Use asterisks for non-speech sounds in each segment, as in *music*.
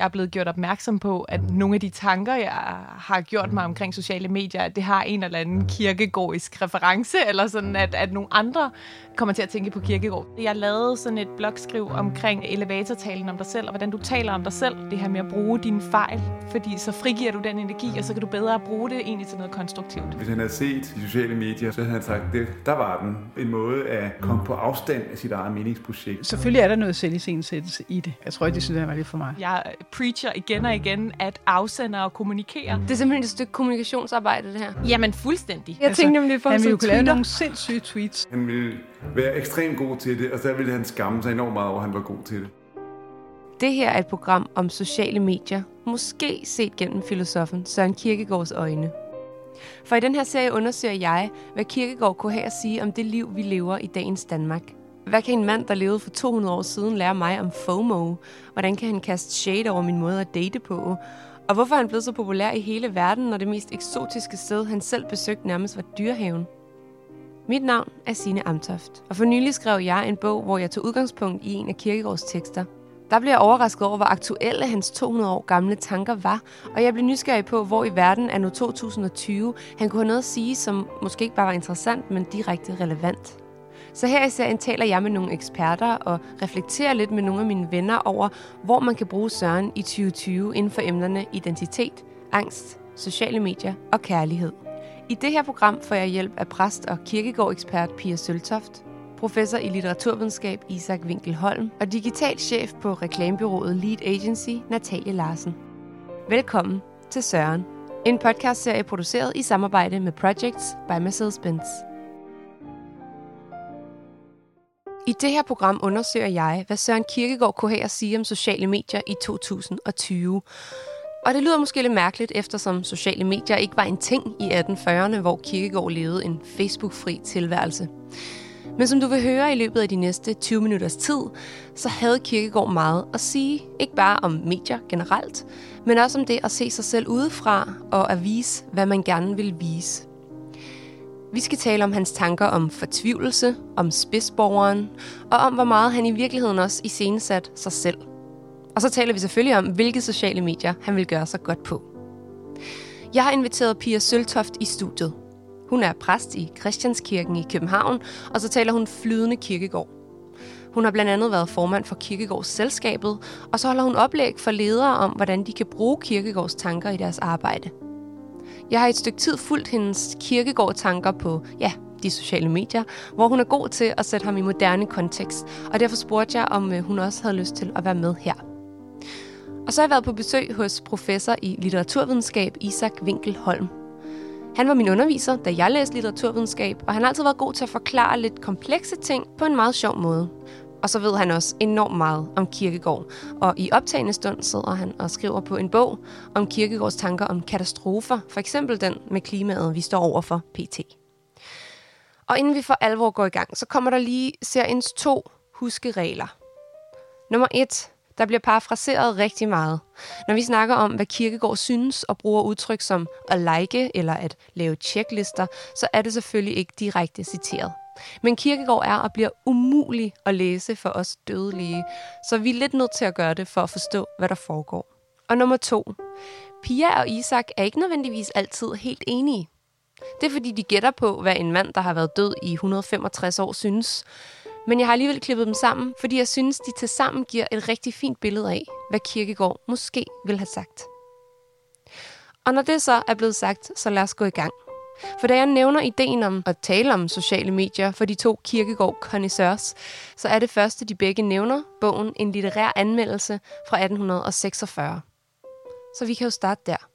Jeg er blevet gjort opmærksom på, at nogle af de tanker, jeg har gjort mig omkring sociale medier, at det har en eller anden kirkegårdisk reference, eller sådan, at, at nogle andre kommer til at tænke på kirkegård. Jeg lavede sådan et blogskriv omkring elevatortalen om dig selv, og hvordan du taler om dig selv. Det her med at bruge dine fejl, fordi så frigiver du den energi, og så kan du bedre bruge det egentlig til noget konstruktivt. Hvis han havde set de sociale medier, så havde han sagt, det, der var den. En måde at komme på afstand af sit eget meningsprojekt. Selvfølgelig er der noget selvisensættelse i det. Jeg tror, det synes jeg var lidt for meget. Jeg preacher igen og igen, at afsender og kommunikere. Det er simpelthen et stykke kommunikationsarbejde, det her. Jamen fuldstændig. Jeg tænkte nemlig på Han ville jo kunne lave nogle sindssyge tweets. Han ville være ekstremt god til det, og så ville han skamme sig enormt meget over, at han var god til det. Det her er et program om sociale medier, måske set gennem filosofen Søren Kierkegaards øjne. For i den her serie undersøger jeg, hvad Kierkegaard kunne have at sige om det liv, vi lever i dagens Danmark. Hvad kan en mand, der levede for 200 år siden, lære mig om FOMO? Hvordan kan han kaste shade over min måde at date på? Og hvorfor er han blevet så populær i hele verden, når det mest eksotiske sted, han selv besøgte, nærmest var dyrehaven? Mit navn er Sine Amtoft, og for nylig skrev jeg en bog, hvor jeg tog udgangspunkt i en af Kierkegaards tekster. Der blev jeg overrasket over, hvor aktuelle hans 200 år gamle tanker var, og jeg blev nysgerrig på, hvor i verden er nu 2020 han kunne have noget at sige, som måske ikke bare var interessant, men direkte relevant. Så her i serien taler jeg med nogle eksperter og reflekterer lidt med nogle af mine venner over, hvor man kan bruge Søren i 2020 inden for emnerne identitet, angst, sociale medier og kærlighed. I det her program får jeg hjælp af præst og kirkegårdekspert Pia Søltoft, professor i litteraturvidenskab Isak Winkelholm og digital chef på reklamebyrået Lead Agency Natalie Larsen. Velkommen til Søren, en podcastserie produceret i samarbejde med Projects by Mercedes-Benz. I det her program undersøger jeg, hvad Søren Kierkegaard kunne have at sige om sociale medier i 2020. Og det lyder måske lidt mærkeligt, eftersom sociale medier ikke var en ting i 1840'erne, hvor Kierkegaard levede en Facebook-fri tilværelse. Men som du vil høre i løbet af de næste 20 minutters tid, så havde Kierkegaard meget at sige. Ikke bare om medier generelt, men også om det at se sig selv udefra og at vise, hvad man gerne vil vise. Vi skal tale om hans tanker om fortvivlelse, om spidsborgeren, og om hvor meget han i virkeligheden også iscenesat sig selv. Og så taler vi selvfølgelig om, hvilke sociale medier han vil gøre sig godt på. Jeg har inviteret Pia Søltoft i studiet. Hun er præst i Christianskirken i København, og så taler hun flydende kirkegård. Hun har blandt andet været formand for Kirkegårdsselskabet, og så holder hun oplæg for ledere om, hvordan de kan bruge Kirkegårds tanker i deres arbejde. Jeg har et stykke tid fulgt hendes Kirkegård-tanker på, ja, de sociale medier, hvor hun er god til at sætte ham i moderne kontekst, og derfor spurgte jeg, om øh, hun også havde lyst til at være med her. Og så har jeg været på besøg hos professor i litteraturvidenskab Isak Winkelholm. Han var min underviser, da jeg læste litteraturvidenskab, og han har altid været god til at forklare lidt komplekse ting på en meget sjov måde. Og så ved han også enormt meget om Kierkegaard. Og i optagende stund sidder han og skriver på en bog om Kierkegaards tanker om katastrofer, for eksempel den med klimaet, vi står over for pt. Og inden vi for alvor går i gang, så kommer der lige seriens to huskeregler. Nummer et. Der bliver parafraseret rigtig meget. Når vi snakker om, hvad Kierkegaard synes og bruger udtryk som at like eller at lave checklister, så er det selvfølgelig ikke direkte citeret. Men Kierkegaard er og bliver umulig at læse for os dødelige, så vi er lidt nødt til at gøre det for at forstå, hvad der foregår. Og nummer to. Pia og Isak er ikke nødvendigvis altid helt enige. Det er fordi, de gætter på, hvad en mand, der har været død i 165 år, synes. Men jeg har alligevel klippet dem sammen, fordi jeg synes, de til sammen giver et rigtig fint billede af, hvad Kierkegaard måske vil have sagt. Og når det så er blevet sagt, så lad os gå i gang. For da jeg nævner ideen om at tale om sociale medier for de to Kierkegaard connoisseurs, så er det første, de begge nævner, bogen En litterær anmeldelse fra 1846. Så vi kan jo starte der.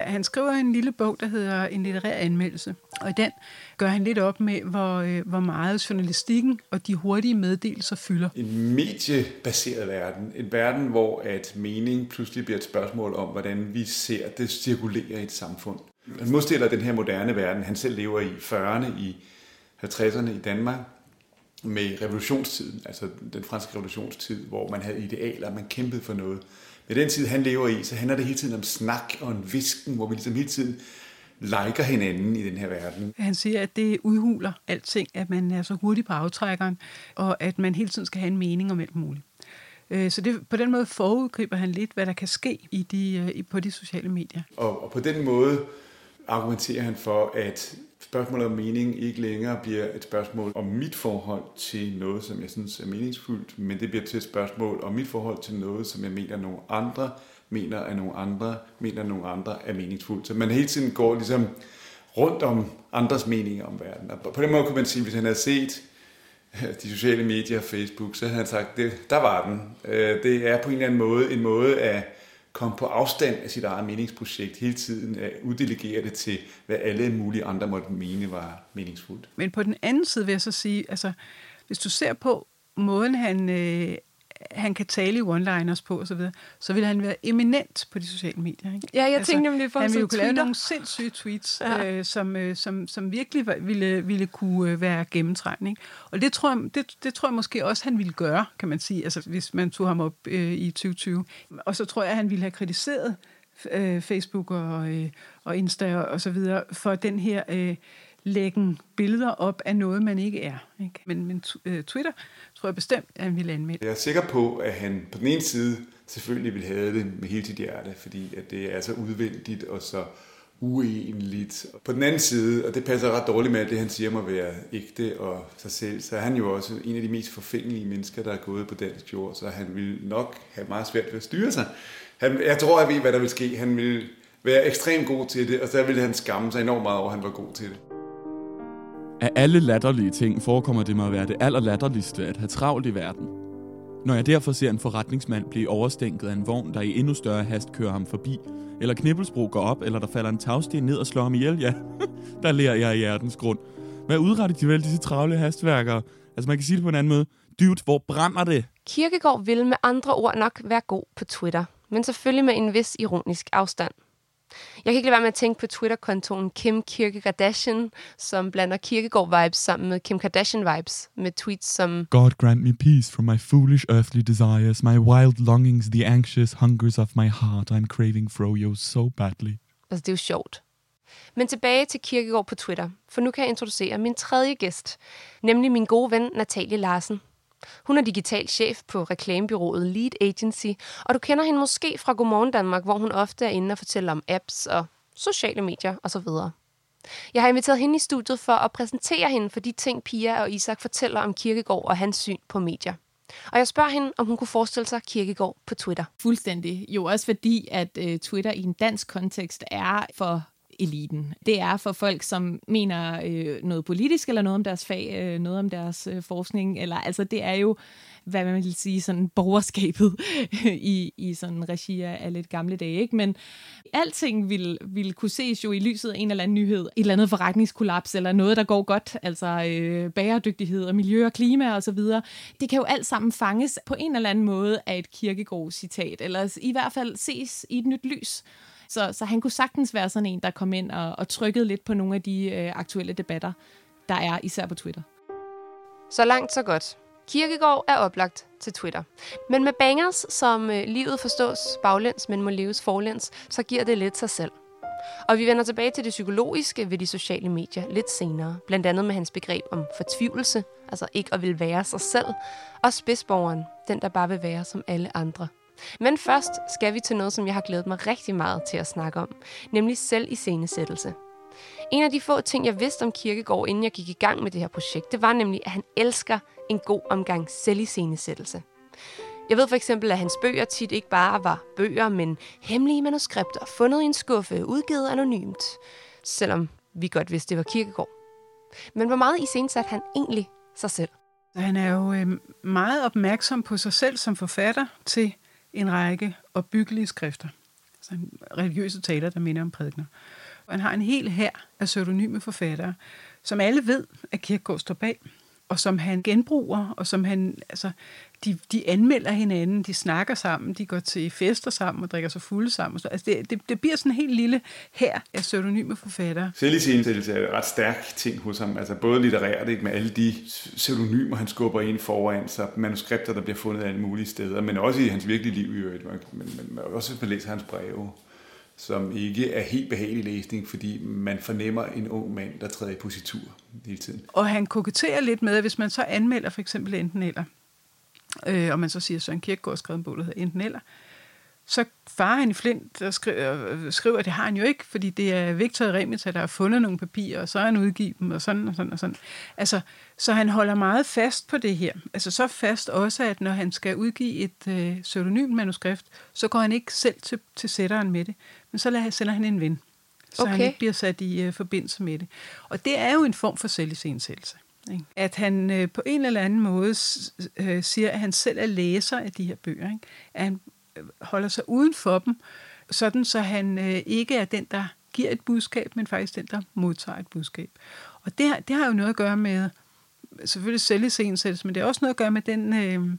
Han skriver en lille bog, der hedder En litterær anmeldelse, og i den gør han lidt op med, hvor, øh, hvor meget journalistikken og de hurtige meddelelser fylder. En mediebaseret verden. En verden, hvor at mening pludselig bliver et spørgsmål om, hvordan vi ser det cirkulere i et samfund. Han modstiller den her moderne verden, han selv lever i 40'erne, i 50'erne i Danmark, med revolutionstiden, altså den franske revolutionstid, hvor man havde idealer, man kæmpede for noget. Med den tid, han lever i, så handler det hele tiden om snak og en visken, hvor vi ligesom hele tiden liker hinanden i den her verden. Han siger, at det udhuler alting, at man er så hurtig på aftrækkeren, og at man hele tiden skal have en mening om alt muligt. Øh, så det, på den måde forudgriber han lidt, hvad der kan ske i de, øh, på de sociale medier. Og, og på den måde argumenterer han for, at spørgsmålet om mening ikke længere bliver et spørgsmål om mit forhold til noget, som jeg synes er meningsfuldt, men det bliver til et spørgsmål om mit forhold til noget, som jeg mener, nogle andre mener, at nogle andre mener, at nogle andre er meningsfuldt. Så man hele tiden går ligesom rundt om andres meninger om verden. Og på den måde kunne man sige, hvis han havde set øh, de sociale medier, Facebook, så havde han sagt, det, der var den. Øh, det er på en eller anden måde en måde at komme på afstand af sit eget meningsprojekt, hele tiden at uddelegere det til, hvad alle mulige andre måtte mene var meningsfuldt. Men på den anden side vil jeg så sige, altså, hvis du ser på måden, han øh, han kan tale i one-liners på osv., så, så vil han være eminent på de sociale medier. Ikke? Ja, jeg altså, tænkte nemlig for Han ville jo kunne lave nogle sindssyge tweets, ja. øh, som, øh, som, som virkelig ville, ville kunne øh, være gennemtrængende. Og det tror, jeg, det, det tror jeg måske også, han ville gøre, kan man sige, altså, hvis man tog ham op øh, i 2020. Og så tror jeg, han ville have kritiseret øh, Facebook og, øh, og Insta og, og så videre for den her... Øh, lægge billeder op af noget, man ikke er. Ikke? Men, men uh, Twitter tror jeg bestemt, at han vil anmelde. Jeg er sikker på, at han på den ene side selvfølgelig vil have det med hele sit hjerte, fordi at det er så udvendigt og så uenligt. På den anden side, og det passer ret dårligt med, at det han siger må være ægte og sig selv, så er han jo også en af de mest forfængelige mennesker, der er gået på dansk jord, så han vil nok have meget svært ved at styre sig. Han, jeg tror, jeg ved, hvad der vil ske. Han vil være ekstremt god til det, og så vil han skamme sig enormt meget over, at han var god til det. Af alle latterlige ting forekommer det mig at være det allerlatterligste at have travlt i verden. Når jeg derfor ser en forretningsmand blive overstænket af en vogn, der i endnu større hast kører ham forbi, eller knibbelsbro går op, eller der falder en tagsten ned og slår ham ihjel, ja, *laughs* der lærer jeg i hjertens grund. Hvad udretter de vel, disse travle hastværkere? Altså man kan sige det på en anden måde. Dude, hvor brænder det? Kirkegård vil med andre ord nok være god på Twitter, men selvfølgelig med en vis ironisk afstand. Jeg kan ikke lade være med at tænke på Twitter-kontoen Kim Kirke Kardashian, som blander Kirkegård-vibes sammen med Kim Kardashian-vibes, med tweets som God grant me peace from my foolish earthly desires, my wild longings, the anxious hungers of my heart, I'm craving froyo so badly. Altså, det er jo sjovt. Men tilbage til Kirkegård på Twitter, for nu kan jeg introducere min tredje gæst, nemlig min gode ven Natalie Larsen. Hun er digital chef på reklamebyrået Lead Agency, og du kender hende måske fra Godmorgen Danmark, hvor hun ofte er inde og fortæller om apps og sociale medier osv. Jeg har inviteret hende i studiet for at præsentere hende for de ting, Pia og Isak fortæller om Kirkegård og hans syn på medier. Og jeg spørger hende, om hun kunne forestille sig Kirkegård på Twitter. Fuldstændig. Jo også fordi, at øh, Twitter i en dansk kontekst er for eliten. Det er for folk, som mener øh, noget politisk, eller noget om deres fag, øh, noget om deres øh, forskning, eller altså det er jo, hvad man vil sige, sådan borgerskabet *laughs* i, i sådan regi af lidt gamle dage, ikke? Men alting vil, vil kunne ses jo i lyset af en eller anden nyhed, et eller andet forretningskollaps, eller noget, der går godt, altså øh, bæredygtighed og miljø og klima og så videre. Det kan jo alt sammen fanges på en eller anden måde af et kirkegård-citat, eller i hvert fald ses i et nyt lys. Så, så han kunne sagtens være sådan en, der kom ind og, og trykkede lidt på nogle af de øh, aktuelle debatter, der er især på Twitter. Så langt, så godt. Kirkegård er oplagt til Twitter. Men med bangers, som øh, livet forstås baglæns, men må leves forlæns, så giver det lidt sig selv. Og vi vender tilbage til det psykologiske ved de sociale medier lidt senere. Blandt andet med hans begreb om fortvivlelse, altså ikke at vil være sig selv. Og spidsborgeren, den der bare vil være som alle andre. Men først skal vi til noget, som jeg har glædet mig rigtig meget til at snakke om, nemlig selv i scenesættelse. En af de få ting, jeg vidste om Kirkegård, inden jeg gik i gang med det her projekt, det var nemlig, at han elsker en god omgang selv i scenesættelse. Jeg ved for eksempel, at hans bøger tit ikke bare var bøger, men hemmelige manuskripter, fundet i en skuffe, udgivet anonymt. Selvom vi godt vidste, det var Kirkegård. Men hvor meget i scenen han egentlig sig selv? Han er jo øh, meget opmærksom på sig selv som forfatter til en række opbyggelige skrifter. Altså religiøse taler, der minder om prædikner. Og han har en hel her af pseudonyme forfattere, som alle ved, at Kierkegaard står bag og som han genbruger, og som han, altså, de, de anmelder hinanden, de snakker sammen, de går til fester sammen og drikker sig fulde sammen. Altså, det, det, det bliver sådan en helt lille her af pseudonyme forfattere. Selvisensættelse er en ret stærk ting hos ham, altså både litterært ikke, med alle de pseudonymer, han skubber ind foran sig, manuskripter, der bliver fundet alle mulige steder, men også i hans virkelige liv i øvrigt, men, men, men også hvis man læser hans breve som ikke er helt behagelig læsning, fordi man fornemmer en ung mand, der træder i positur hele tiden. Og han koketterer lidt med, at hvis man så anmelder for eksempel enten eller, øh, og man så siger, Søren Kierkegaard har skrevet en bog, der hedder Enten Eller, så farer han i flint og skriver, skriver, at det har han jo ikke, fordi det er Victor Remita, der har fundet nogle papirer, og så har han udgivet dem, og sådan og sådan og sådan. Altså, så han holder meget fast på det her. Altså så fast også, at når han skal udgive et øh, pseudonym manuskript, så går han ikke selv til, til sætteren med det, men så lader, sender han en ven, så okay. han ikke bliver sat i øh, forbindelse med det. Og det er jo en form for selvisensættelse læsning. At han øh, på en eller anden måde øh, siger, at han selv er læser af de her bøger. Ikke? At han øh, holder sig uden for dem, sådan så han øh, ikke er den, der giver et budskab, men faktisk den, der modtager et budskab. Og det, det har jo noget at gøre med, selvfølgelig selvisensættelse, men det har også noget at gøre med den øh,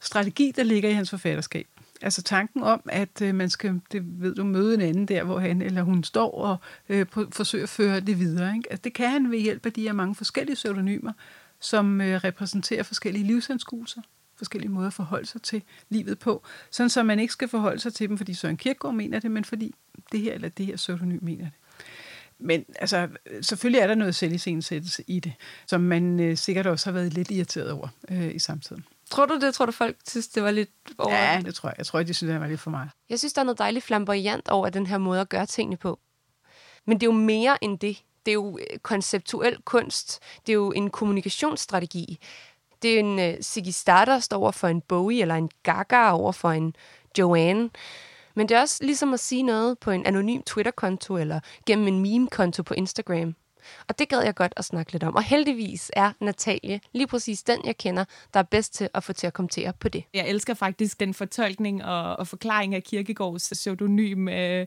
strategi, der ligger i hans forfatterskab. Altså tanken om, at øh, man skal, det ved du, møde en anden der, hvor han eller hun står og øh, forsøger at føre det videre. Ikke? Altså, det kan han ved hjælp af de her mange forskellige pseudonymer, som øh, repræsenterer forskellige livsanskuelser forskellige måder at forholde sig til livet på, sådan så man ikke skal forholde sig til dem, fordi Søren Kierkegaard mener det, men fordi det her eller det her pseudonym mener det. Men altså, selvfølgelig er der noget selvisensættelse i det, som man øh, sikkert også har været lidt irriteret over øh, i samtiden. Tror du det? Tror du, folk synes, det var lidt over? Ja, det tror jeg. Jeg tror, de synes, det var lidt for meget. Jeg synes, der er noget dejligt flamboyant over den her måde at gøre tingene på. Men det er jo mere end det. Det er jo øh, konceptuel kunst. Det er jo en kommunikationsstrategi. Det er en uh, Ziggy Stardust over for en Bowie, eller en Gaga over for en Joanne. Men det er også ligesom at sige noget på en anonym Twitter-konto, eller gennem en meme-konto på Instagram. Og det gad jeg godt at snakke lidt om. Og heldigvis er Natalie lige præcis den, jeg kender, der er bedst til at få til at kommentere på det. Jeg elsker faktisk den fortolkning og, og forklaring af Kirkegårds pseudonym øh,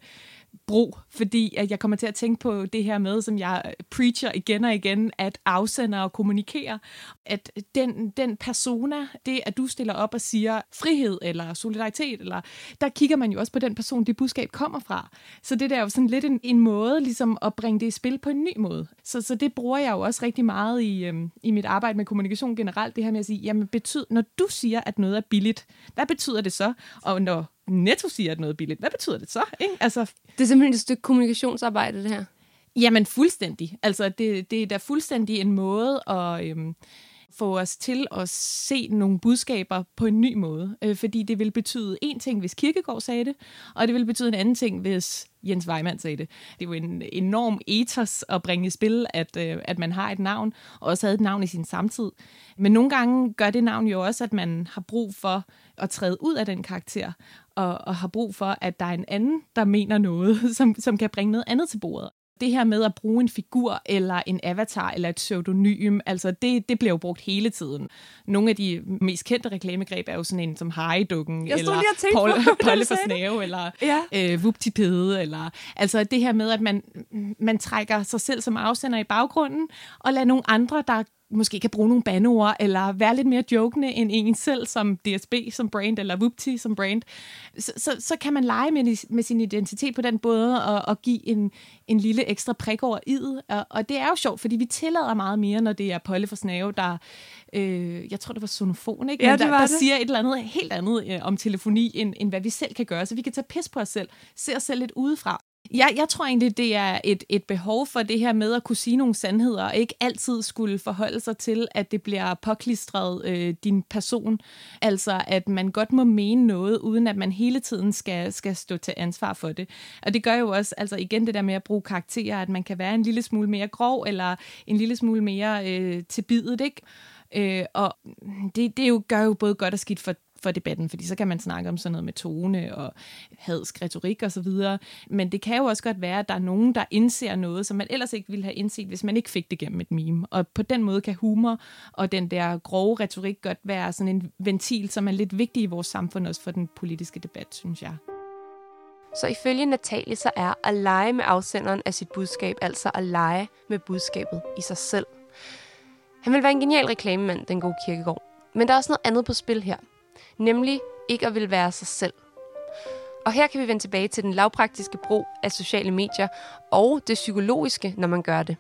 brug, fordi at jeg kommer til at tænke på det her med, som jeg preacher igen og igen, at afsender og kommunikere, at den, den persona, det at du stiller op og siger frihed eller solidaritet, eller der kigger man jo også på den person, det budskab kommer fra. Så det der er jo sådan lidt en, en måde ligesom at bringe det i spil på en ny måde. Så, så det bruger jeg jo også rigtig meget i, øhm, i mit arbejde med kommunikation generelt, det her med at sige, jamen betyd, når du siger, at noget er billigt, hvad betyder det så? Og når Netto siger, at noget er billigt. Hvad betyder det så? Ikke? Altså, det er simpelthen et stykke kommunikationsarbejde, det her. Jamen fuldstændig. Altså det, det er da fuldstændig en måde at øhm, få os til at se nogle budskaber på en ny måde. Øh, fordi det vil betyde en ting, hvis Kirkegaard sagde det, og det vil betyde en anden ting, hvis Jens Weimann sagde det. Det er jo en enorm ethos at bringe i spil, at, øh, at man har et navn, og også havde et navn i sin samtid. Men nogle gange gør det navn jo også, at man har brug for at træde ud af den karakter, og, og har brug for, at der er en anden, der mener noget, *laughs* som, som kan bringe noget andet til bordet det her med at bruge en figur, eller en avatar, eller et pseudonym, altså det, det bliver jo brugt hele tiden. Nogle af de mest kendte reklamegreb er jo sådan en som Harry-dukken, eller Paul, Paul for Snave, eller ja. øh, Vuptipede, eller altså det her med, at man, man trækker sig selv som afsender i baggrunden, og lader nogle andre, der måske kan bruge nogle bandeord, eller være lidt mere jokende end en selv, som DSB som brand, eller Whoopty som brand, så, så, så kan man lege med, med sin identitet på den måde, og, og give en, en lille ekstra prik over id. Og, og det er jo sjovt, fordi vi tillader meget mere, når det er Polle for Snave, der, øh, jeg tror det var sonofon, ikke? Ja, Men der, der det. siger et eller andet helt andet øh, om telefoni, end, end hvad vi selv kan gøre. Så vi kan tage pis på os selv, se os selv lidt udefra. Jeg, jeg tror egentlig, det er et, et behov for det her med at kunne sige nogle sandheder, og ikke altid skulle forholde sig til, at det bliver påklistret øh, din person. Altså, at man godt må mene noget, uden at man hele tiden skal, skal stå til ansvar for det. Og det gør jo også, altså igen det der med at bruge karakterer, at man kan være en lille smule mere grov, eller en lille smule mere øh, til bidet, ikke? Øh, og det, det jo, gør jo både godt og skidt for, for debatten, fordi så kan man snakke om sådan noget med tone og hadsk retorik osv. Men det kan jo også godt være, at der er nogen, der indser noget, som man ellers ikke ville have indset, hvis man ikke fik det gennem et meme. Og på den måde kan humor og den der grove retorik godt være sådan en ventil, som er lidt vigtig i vores samfund, også for den politiske debat, synes jeg. Så ifølge Natalie, så er at lege med afsenderen af sit budskab, altså at lege med budskabet i sig selv. Han vil være en genial reklamemand, den gode kirkegård. Men der er også noget andet på spil her nemlig ikke at vil være sig selv. Og her kan vi vende tilbage til den lavpraktiske brug af sociale medier og det psykologiske, når man gør det.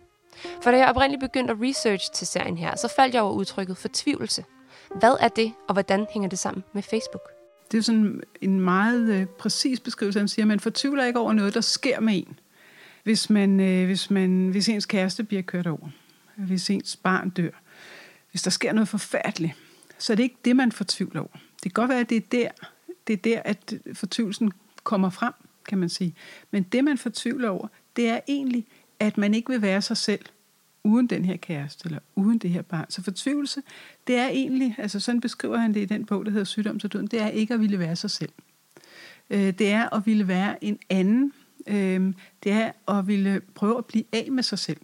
For da jeg oprindeligt begyndte at research til serien her, så faldt jeg over udtrykket fortvivlelse. Hvad er det, og hvordan hænger det sammen med Facebook? Det er sådan en meget øh, præcis beskrivelse. Han siger, at man fortvivler ikke over noget, der sker med en. Hvis, man, øh, hvis, man, hvis ens kæreste bliver kørt over, hvis ens barn dør, hvis der sker noget forfærdeligt, så det er ikke det, man fortvivler over. Det kan godt være, at det er der, det er der at fortvivlelsen kommer frem, kan man sige. Men det, man fortvivler over, det er egentlig, at man ikke vil være sig selv uden den her kæreste, eller uden det her barn. Så fortvivlelse, det er egentlig, altså sådan beskriver han det i den bog, der hedder Sygdom til døden, det er ikke at ville være sig selv. Øh, det er at ville være en anden. Øh, det er at ville prøve at blive af med sig selv.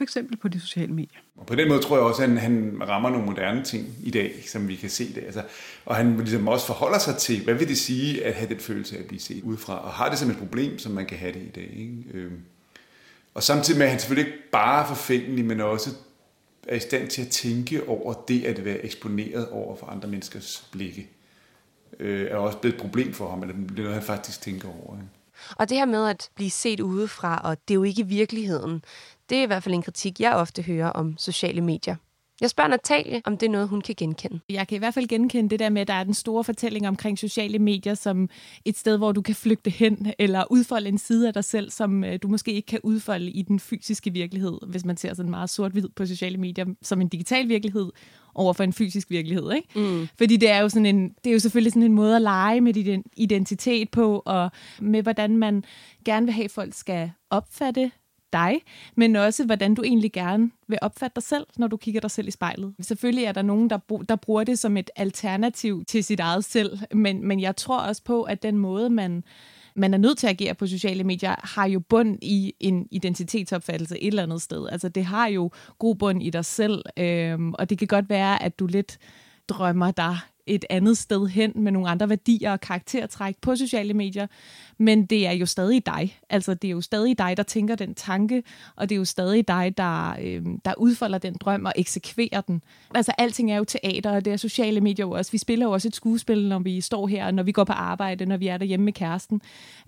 For eksempel på de sociale medier. Og på den måde tror jeg også, at han, han rammer nogle moderne ting i dag, som vi kan se det. Altså, og han ligesom også forholder sig til, hvad vil det sige at have den følelse af at blive set udefra, og har det som et problem, som man kan have det i dag. Ikke? Øh. Og samtidig med, at han selvfølgelig ikke bare er forfængelig, men også er i stand til at tænke over det at være eksponeret over for andre menneskers blikke, øh, er også blevet et problem for ham, eller det er noget, han faktisk tænker over. Ikke? Og det her med at blive set udefra, og det er jo ikke virkeligheden, det er i hvert fald en kritik, jeg ofte hører om sociale medier. Jeg spørger Natalie, om det er noget, hun kan genkende. Jeg kan i hvert fald genkende det der med, at der er den store fortælling omkring sociale medier som et sted, hvor du kan flygte hen, eller udfolde en side af dig selv, som øh, du måske ikke kan udfolde i den fysiske virkelighed, hvis man ser sådan meget sort-hvid på sociale medier, som en digital virkelighed over for en fysisk virkelighed. Ikke? Mm. Fordi det er, jo sådan en, det er jo selvfølgelig sådan en måde at lege med din identitet på, og med hvordan man gerne vil have, at folk skal opfatte dig, men også hvordan du egentlig gerne vil opfatte dig selv, når du kigger dig selv i spejlet. Selvfølgelig er der nogen, der, der bruger det som et alternativ til sit eget selv, men, men jeg tror også på, at den måde, man, man er nødt til at agere på sociale medier, har jo bund i en identitetsopfattelse et eller andet sted. Altså det har jo god bund i dig selv, øhm, og det kan godt være, at du lidt drømmer dig et andet sted hen med nogle andre værdier og karaktertræk på sociale medier, men det er jo stadig dig. Altså, det er jo stadig dig, der tænker den tanke, og det er jo stadig dig, der, øh, der udfolder den drøm og eksekverer den. Altså, alting er jo teater, og det er sociale medier jo også. Vi spiller jo også et skuespil, når vi står her, når vi går på arbejde, når vi er derhjemme med kæresten.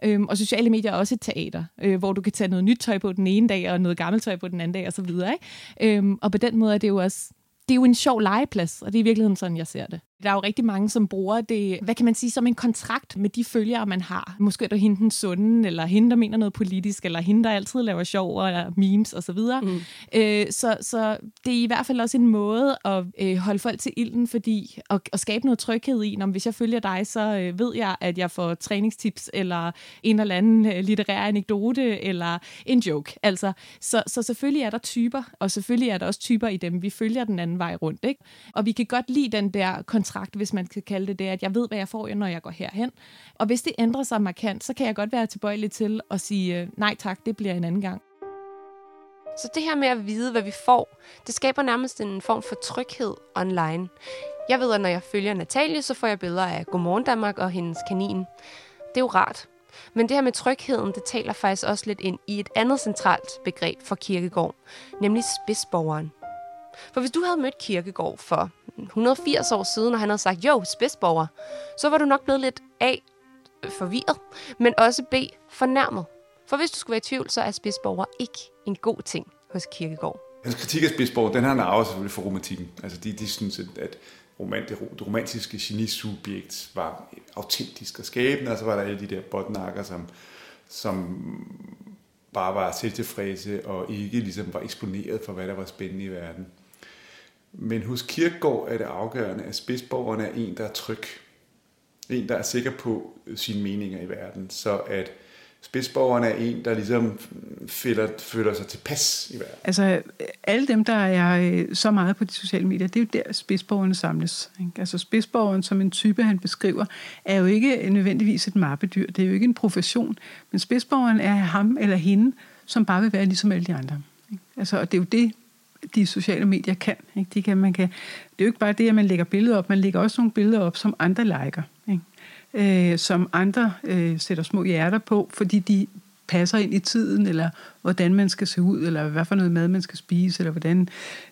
Øhm, og sociale medier er også et teater, øh, hvor du kan tage noget nyt tøj på den ene dag, og noget gammelt tøj på den anden dag, og så videre. Ikke? Øhm, og på den måde er det jo også det er jo en sjov legeplads, og det er i virkeligheden sådan, jeg ser det. Der er jo rigtig mange, som bruger det, hvad kan man sige, som en kontrakt med de følgere, man har. Måske er der hende den sunde, eller hende, der mener noget politisk, eller hende, der altid laver sjov, eller memes osv. Så, mm. øh, så, så det er i hvert fald også en måde at øh, holde folk til ilden, fordi at, at skabe noget tryghed i, når hvis jeg følger dig, så øh, ved jeg, at jeg får træningstips, eller en eller anden øh, litterær anekdote, eller en joke. Altså, så, så selvfølgelig er der typer, og selvfølgelig er der også typer i dem, vi følger den anden vej rundt. Ikke? Og vi kan godt lide den der kontrakt kontrakt, hvis man kan kalde det det, at jeg ved, hvad jeg får, når jeg går herhen. Og hvis det ændrer sig markant, så kan jeg godt være tilbøjelig til at sige, øh, nej tak, det bliver en anden gang. Så det her med at vide, hvad vi får, det skaber nærmest en form for tryghed online. Jeg ved, at når jeg følger Natalie, så får jeg billeder af Godmorgen Danmark og hendes kanin. Det er jo rart. Men det her med trygheden, det taler faktisk også lidt ind i et andet centralt begreb for kirkegård, nemlig spidsborgeren. For hvis du havde mødt Kirkegård for 180 år siden, og han havde sagt, jo, spidsborger, så var du nok blevet lidt A, forvirret, men også B, fornærmet. For hvis du skulle være i tvivl, så er spidsborger ikke en god ting hos Kirkegård. Hans kritik af spidsborger, den har han arvet selvfølgelig for romantikken. Altså de, de synes, at romant, det romantiske genisubjekt var autentisk og skabende, og så var der alle de der botnakker, som, som bare var selvtilfredse og ikke ligesom var eksponeret for, hvad der var spændende i verden. Men hos Kirkegaard er det afgørende, at spidsborgeren er en, der er tryg. En, der er sikker på øh, sine meninger i verden. Så at spidsborgeren er en, der ligesom føler, føler sig tilpas i verden. Altså, alle dem, der er øh, så meget på de sociale medier, det er jo der, spidsborgerne samles. Ikke? Altså, spidsborgeren som en type, han beskriver, er jo ikke nødvendigvis et mappedyr. Det er jo ikke en profession. Men spidsborgeren er ham eller hende, som bare vil være ligesom alle de andre. Ikke? Altså, og det er jo det, de sociale medier kan. Ikke? De kan, man kan. Det er jo ikke bare det, at man lægger billeder op, man lægger også nogle billeder op, som andre liker. Ikke? Øh, som andre øh, sætter små hjerter på, fordi de passer ind i tiden, eller hvordan man skal se ud, eller hvad for noget mad man skal spise, eller hvordan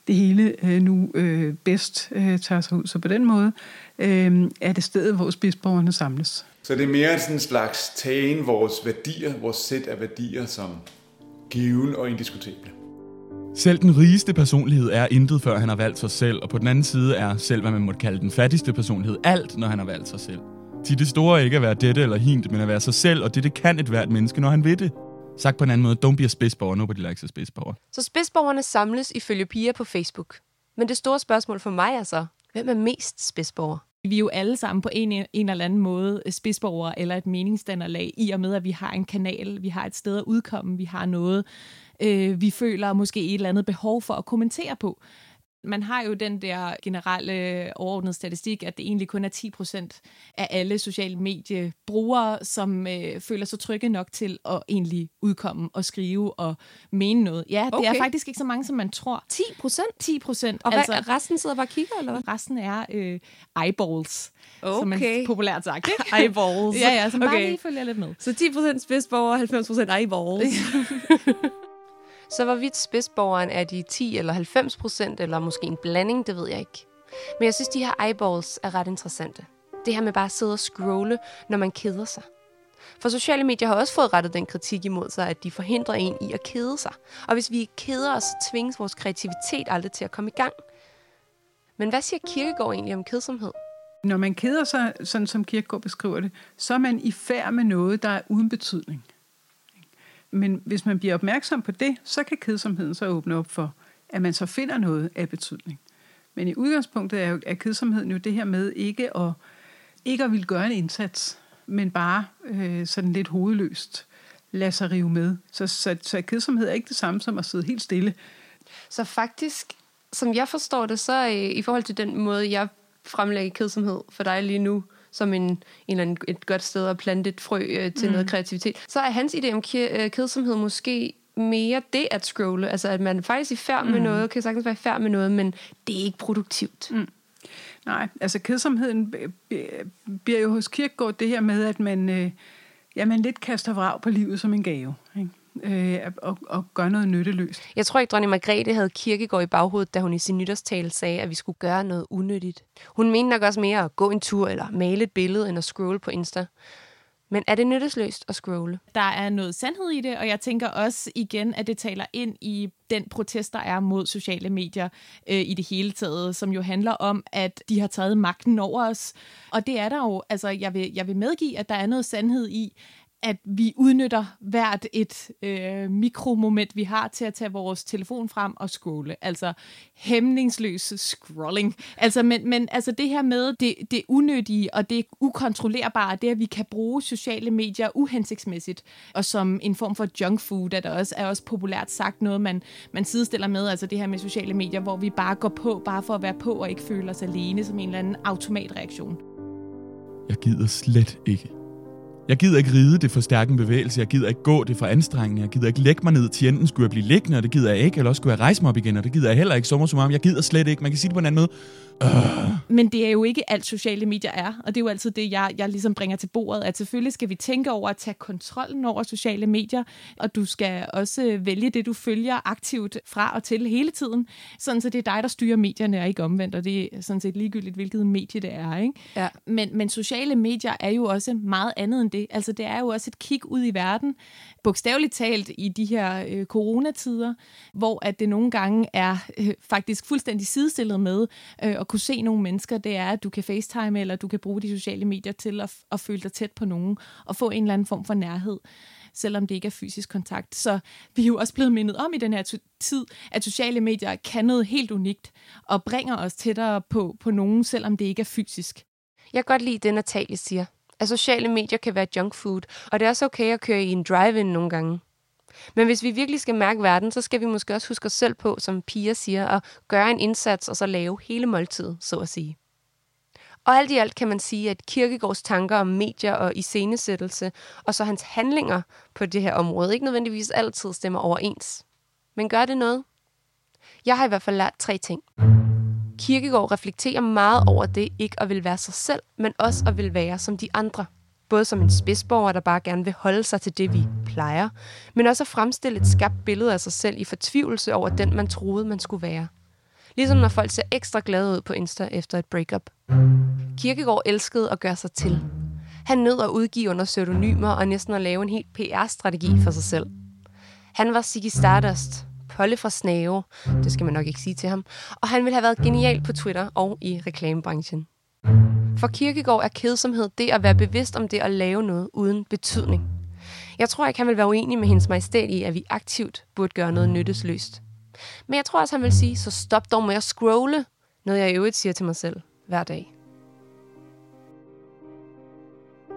det hele øh, nu øh, bedst øh, tager sig ud. Så på den måde øh, er det stedet, hvor spidsborgerne samles. Så det er mere sådan en slags tagen vores værdier, vores sæt af værdier som given og indiskutable. Selv den rigeste personlighed er intet, før han har valgt sig selv, og på den anden side er selv, hvad man måtte kalde den fattigste personlighed, alt, når han har valgt sig selv. Til det store er ikke at være dette eller hint, men at være sig selv, og det, det kan et hvert menneske, når han vil det. Sagt på en anden måde, don't be a spidsborger, nobody likes a spidsborger. Så spidsborgerne samles ifølge piger på Facebook. Men det store spørgsmål for mig er så, Hvem er mest spidsborger? Vi er jo alle sammen på en, en eller anden måde spidsborgere eller et meningsdannerlag, i og med, at vi har en kanal, vi har et sted at udkomme, vi har noget, øh, vi føler måske et eller andet behov for at kommentere på. Man har jo den der generelle overordnede statistik, at det egentlig kun er 10 procent af alle sociale mediebrugere, som øh, føler sig trygge nok til at egentlig udkomme og skrive og mene noget. Ja, det okay. er faktisk ikke så mange, som man tror. 10 procent? 10 procent. Og altså, hvad, resten sidder bare og kigger, eller hvad? Resten er øh, eyeballs, okay. som man populært sagt. Ikke? *laughs* eyeballs. ja, ja, som okay. bare lige følger lidt med. Så 10 procent spidsborger, 90 procent eyeballs. *laughs* Så hvorvidt spidsborgeren er de 10 eller 90 procent, eller måske en blanding, det ved jeg ikke. Men jeg synes, de her eyeballs er ret interessante. Det her med bare at sidde og scrolle, når man keder sig. For sociale medier har også fået rettet den kritik imod sig, at de forhindrer en i at kede sig. Og hvis vi keder os, så tvinges vores kreativitet aldrig til at komme i gang. Men hvad siger Kirkegaard egentlig om kedsomhed? Når man keder sig, sådan som Kirkegaard beskriver det, så er man i færd med noget, der er uden betydning. Men hvis man bliver opmærksom på det, så kan kedsomheden så åbne op for, at man så finder noget af betydning. Men i udgangspunktet er, jo, er kedsomheden jo det her med ikke at, ikke at ville gøre en indsats, men bare øh, sådan lidt hovedløst lade sig rive med. Så, så, så kedsomhed er ikke det samme som at sidde helt stille. Så faktisk, som jeg forstår det, så øh, i forhold til den måde, jeg fremlægger kedsomhed for dig lige nu, som en, en eller anden, et godt sted at plante et frø øh, til mm. noget kreativitet, så er hans idé om øh, kedsomhed måske mere det at scrolle. Altså, at man faktisk er i færd med mm. noget, kan sagtens være i færd med noget, men det er ikke produktivt. Mm. Nej, altså kedsomheden bliver jo hos Kirkegaard det her med, at man, øh, ja, man lidt kaster vrag på livet som en gave. Ikke? Øh, og, og gøre noget nytteløst. Jeg tror ikke, dronning Margrethe havde kirkegård i baghovedet, da hun i sin nytårstale sagde, at vi skulle gøre noget unyttigt. Hun mente nok også mere at gå en tur eller male et billede, end at scrolle på Insta. Men er det nyttesløst at scrolle? Der er noget sandhed i det, og jeg tænker også igen, at det taler ind i den protest, der er mod sociale medier øh, i det hele taget, som jo handler om, at de har taget magten over os. Og det er der jo, altså jeg vil, jeg vil medgive, at der er noget sandhed i, at vi udnytter hvert et øh, mikromoment, vi har til at tage vores telefon frem og scrolle. Altså hæmningsløs scrolling. Altså, men, men altså det her med det, det unødige og det ukontrollerbare, det at vi kan bruge sociale medier uhensigtsmæssigt, og som en form for junk food, at der også, er også populært sagt noget, man, man sidestiller med, altså det her med sociale medier, hvor vi bare går på, bare for at være på og ikke føler os alene som en eller anden automatreaktion. Jeg gider slet ikke jeg gider ikke ride det for stærken bevægelse, jeg gider ikke gå det for anstrengende, jeg gider ikke lægge mig ned til enten skulle jeg blive liggende, og det gider jeg ikke, eller også skulle jeg rejse mig op igen, og det gider jeg heller ikke, sommer som om, jeg gider slet ikke, man kan sige det på en anden måde. Uh. Men det er jo ikke alt sociale medier er, og det er jo altid det, jeg, jeg ligesom bringer til bordet, at selvfølgelig skal vi tænke over at tage kontrollen over sociale medier, og du skal også vælge det, du følger aktivt fra og til hele tiden, sådan så det er dig, der styrer medierne, og ikke omvendt, og det er sådan set ligegyldigt, hvilket medie det er. Ikke? Ja. Men, men sociale medier er jo også meget andet end det. Altså det er jo også et kig ud i verden, bogstaveligt talt i de her øh, coronatider, hvor at det nogle gange er øh, faktisk fuldstændig sidestillet med øh, at kunne se nogle mennesker, det er, at du kan facetime, eller du kan bruge de sociale medier til at, at føle dig tæt på nogen, og få en eller anden form for nærhed selvom det ikke er fysisk kontakt. Så vi er jo også blevet mindet om i den her tid, at sociale medier kan noget helt unikt, og bringer os tættere på, på nogen, selvom det ikke er fysisk. Jeg kan godt lide det, Natalie siger at sociale medier kan være junk food, og det er også okay at køre i en drive-in nogle gange. Men hvis vi virkelig skal mærke verden, så skal vi måske også huske os selv på, som piger siger, at gøre en indsats og så lave hele måltidet, så at sige. Og alt i alt kan man sige, at Kirkegårds tanker om medier og iscenesættelse, og så hans handlinger på det her område, ikke nødvendigvis altid stemmer overens. Men gør det noget? Jeg har i hvert fald lært tre ting. Kirkegård reflekterer meget over det ikke at vil være sig selv, men også at vil være som de andre. Både som en spidsborger, der bare gerne vil holde sig til det, vi plejer, men også at fremstille et skabt billede af sig selv i fortvivlelse over den, man troede, man skulle være. Ligesom når folk ser ekstra glade ud på Insta efter et breakup. Kirkegaard elskede at gøre sig til. Han nød at udgive under pseudonymer og næsten at lave en helt PR-strategi for sig selv. Han var Ziggy Stardust, Polle fra Snave. Det skal man nok ikke sige til ham. Og han ville have været genial på Twitter og i reklamebranchen. For Kirkegaard er kedsomhed det at være bevidst om det at lave noget uden betydning. Jeg tror ikke, han vil være uenig med hendes majestæt i, at vi aktivt burde gøre noget nyttesløst. Men jeg tror også, han vil sige, så stop dog med at scrolle. Noget jeg i øvrigt siger til mig selv hver dag.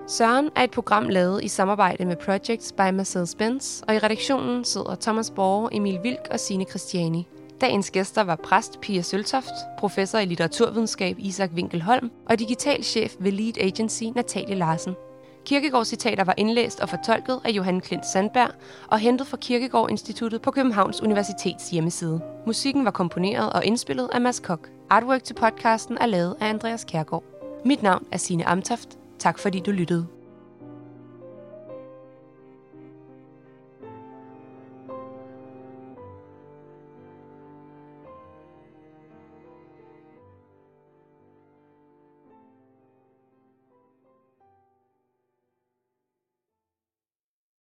Søren er et program lavet i samarbejde med Projects by Mercedes-Benz, og i redaktionen sidder Thomas Borge, Emil Vilk og Signe Christiani. Dagens gæster var præst Pia Søltoft, professor i litteraturvidenskab Isak Winkelholm og digital chef ved Lead Agency Natalie Larsen. Kirkegårds citater var indlæst og fortolket af Johan Klint Sandberg og hentet fra Kirkegård Instituttet på Københavns Universitets hjemmeside. Musikken var komponeret og indspillet af Mads Kok. Artwork til podcasten er lavet af Andreas Kærgaard. Mit navn er Sine Amtoft. Tak fordi du lyttede.